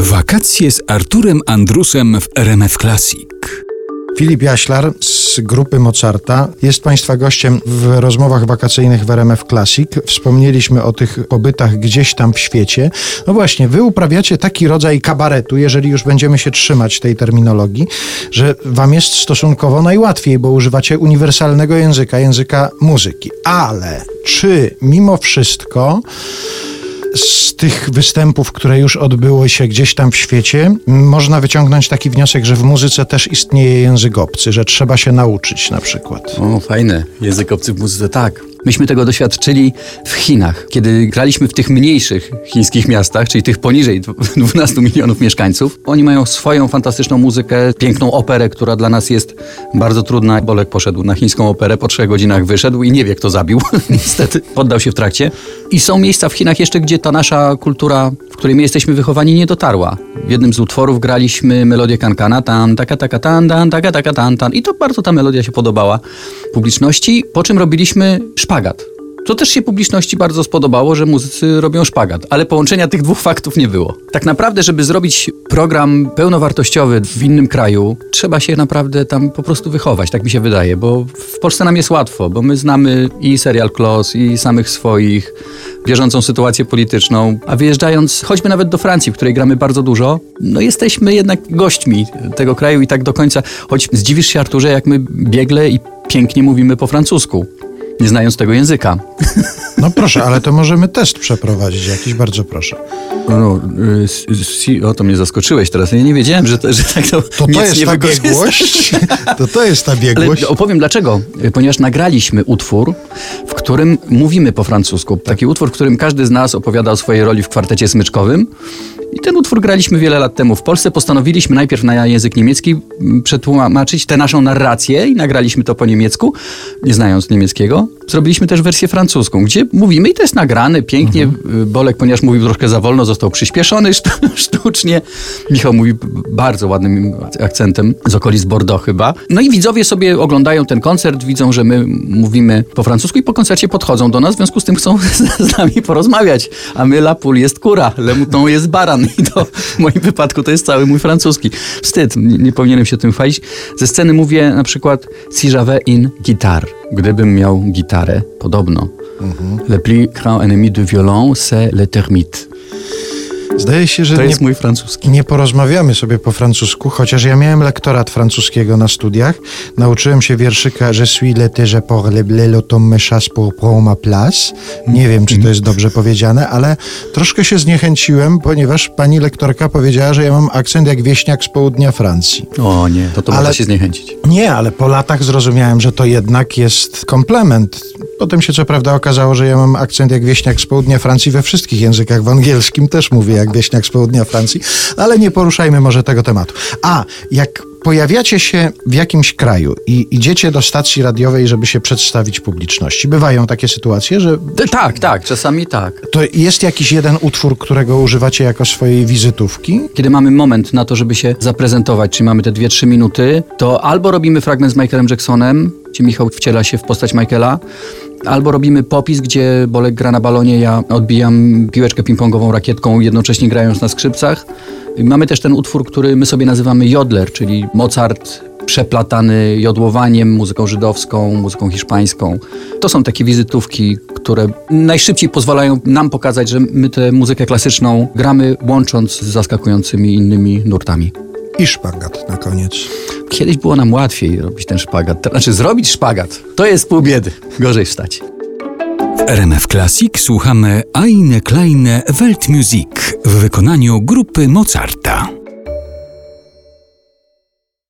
Wakacje z Arturem Andrusem w RMF Classic. Filip Jaślar z grupy Mozarta jest Państwa gościem w rozmowach wakacyjnych w RMF Classic. Wspomnieliśmy o tych pobytach gdzieś tam w świecie. No właśnie, Wy uprawiacie taki rodzaj kabaretu, jeżeli już będziemy się trzymać tej terminologii, że Wam jest stosunkowo najłatwiej, bo używacie uniwersalnego języka, języka muzyki. Ale czy mimo wszystko z tych występów, które już odbyły się gdzieś tam w świecie, można wyciągnąć taki wniosek, że w muzyce też istnieje język obcy, że trzeba się nauczyć na przykład. O, fajne. Język obcy w muzyce, tak. Myśmy tego doświadczyli w Chinach, kiedy graliśmy w tych mniejszych chińskich miastach, czyli tych poniżej 12 milionów mieszkańców. Oni mają swoją fantastyczną muzykę, piękną operę, która dla nas jest bardzo trudna. Bolek poszedł na chińską operę, po trzech godzinach wyszedł i nie wie, kto zabił. Niestety poddał się w trakcie. I są miejsca w Chinach jeszcze, gdzie ta nasza kultura, w której my jesteśmy wychowani, nie dotarła. W jednym z utworów graliśmy melodię kankana, tan, taka, taka, tan, tan, taka, taka, tan, tan. I to bardzo ta melodia się podobała publiczności, po czym robiliśmy szpagat. To też się publiczności bardzo spodobało, że muzycy robią szpagat, ale połączenia tych dwóch faktów nie było. Tak naprawdę, żeby zrobić program pełnowartościowy w innym kraju, trzeba się naprawdę tam po prostu wychować, tak mi się wydaje, bo w Polsce nam jest łatwo, bo my znamy i serial Klos, i samych swoich, bieżącą sytuację polityczną, a wyjeżdżając choćby nawet do Francji, w której gramy bardzo dużo, no jesteśmy jednak gośćmi tego kraju i tak do końca, choć zdziwisz się Arturze, jak my biegle i pięknie mówimy po francusku nie znając tego języka. No proszę, ale to możemy test przeprowadzić jakiś, bardzo proszę. No, y, si, o to mnie zaskoczyłeś teraz. Ja nie wiedziałem, że, to, że tak to To to jest ta biegłość? To to jest ta biegłość? Ale opowiem dlaczego. Ponieważ nagraliśmy utwór, w którym mówimy po francusku. Taki utwór, w którym każdy z nas opowiada o swojej roli w kwartecie smyczkowym. I ten utwór graliśmy wiele lat temu w Polsce. Postanowiliśmy najpierw na język niemiecki przetłumaczyć tę naszą narrację i nagraliśmy to po niemiecku, nie znając niemieckiego. Zrobiliśmy też wersję francuską, gdzie mówimy i to jest nagrane pięknie. Mhm. Bolek, ponieważ mówił troszkę za wolno, został przyspieszony sztucznie. Michał mówi bardzo ładnym akcentem z okolic Bordeaux chyba. No i widzowie sobie oglądają ten koncert, widzą, że my mówimy po francusku i po koncercie podchodzą do nas, w związku z tym chcą z nami porozmawiać. A my la poule jest kura, le mouton jest baran. I to w moim wypadku to jest cały mój francuski. Wstyd, nie, nie powinienem się tym chwalić. Ze sceny mówię na przykład si j'avais une guitare. Gdybym miał gitarę, podobno. Mhm. Le plus grand ennemi du violon, c'est le termite. Zdaje się, że to jest nie, mój francuski. Nie porozmawiamy sobie po francusku, chociaż ja miałem lektorat francuskiego na studiach. Nauczyłem się wierszyka Je suis l'été, pour le blé, l'automne me chasse pour prendre ma place. Nie wiem, czy to jest dobrze powiedziane, ale troszkę się zniechęciłem, ponieważ pani lektorka powiedziała, że ja mam akcent jak wieśniak z południa Francji. O nie, to to ale, można się zniechęcić. Nie, ale po latach zrozumiałem, że to jednak jest komplement. Potem się co prawda okazało, że ja mam akcent jak wieśniak z południa Francji we wszystkich językach. W angielskim też mówię jak wieśniak z południa Francji, ale nie poruszajmy może tego tematu. A jak pojawiacie się w jakimś kraju i idziecie do stacji radiowej, żeby się przedstawić publiczności. Bywają takie sytuacje, że. Tak, tak, czasami tak. To jest jakiś jeden utwór, którego używacie jako swojej wizytówki? Kiedy mamy moment na to, żeby się zaprezentować, czyli mamy te 2-3 minuty, to albo robimy fragment z Michaelem Jacksonem, gdzie Michał wciela się w postać Michaela, Albo robimy popis, gdzie Bolek gra na balonie, ja odbijam piłeczkę ping-pongową rakietką, jednocześnie grając na skrzypcach. Mamy też ten utwór, który my sobie nazywamy jodler, czyli Mozart przeplatany jodłowaniem, muzyką żydowską, muzyką hiszpańską. To są takie wizytówki, które najszybciej pozwalają nam pokazać, że my tę muzykę klasyczną gramy łącząc z zaskakującymi innymi nurtami. I szpagat na koniec. Kiedyś było nam łatwiej robić ten szpagat. To znaczy zrobić szpagat. To jest pół biedy. Gorzej wstać. W RMF Classic słuchamy Eine kleine Weltmusik w wykonaniu grupy Mozarta.